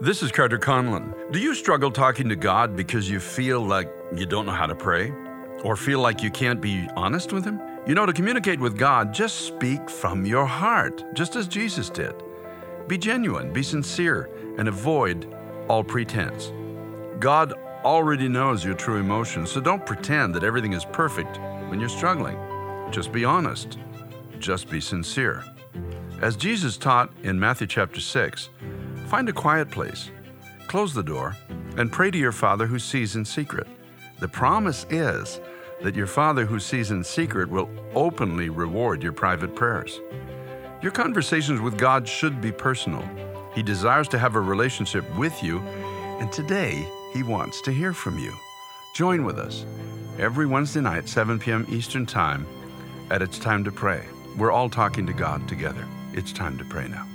This is Carter Conlon. Do you struggle talking to God because you feel like you don't know how to pray? Or feel like you can't be honest with Him? You know, to communicate with God, just speak from your heart, just as Jesus did. Be genuine, be sincere, and avoid all pretense. God already knows your true emotions, so don't pretend that everything is perfect when you're struggling. Just be honest, just be sincere. As Jesus taught in Matthew chapter 6, find a quiet place, close the door, and pray to your Father who sees in secret. The promise is that your Father who sees in secret will openly reward your private prayers. Your conversations with God should be personal. He desires to have a relationship with you, and today He wants to hear from you. Join with us every Wednesday night, 7 p.m. Eastern Time, at It's Time to Pray. We're all talking to God together. It's time to pray now.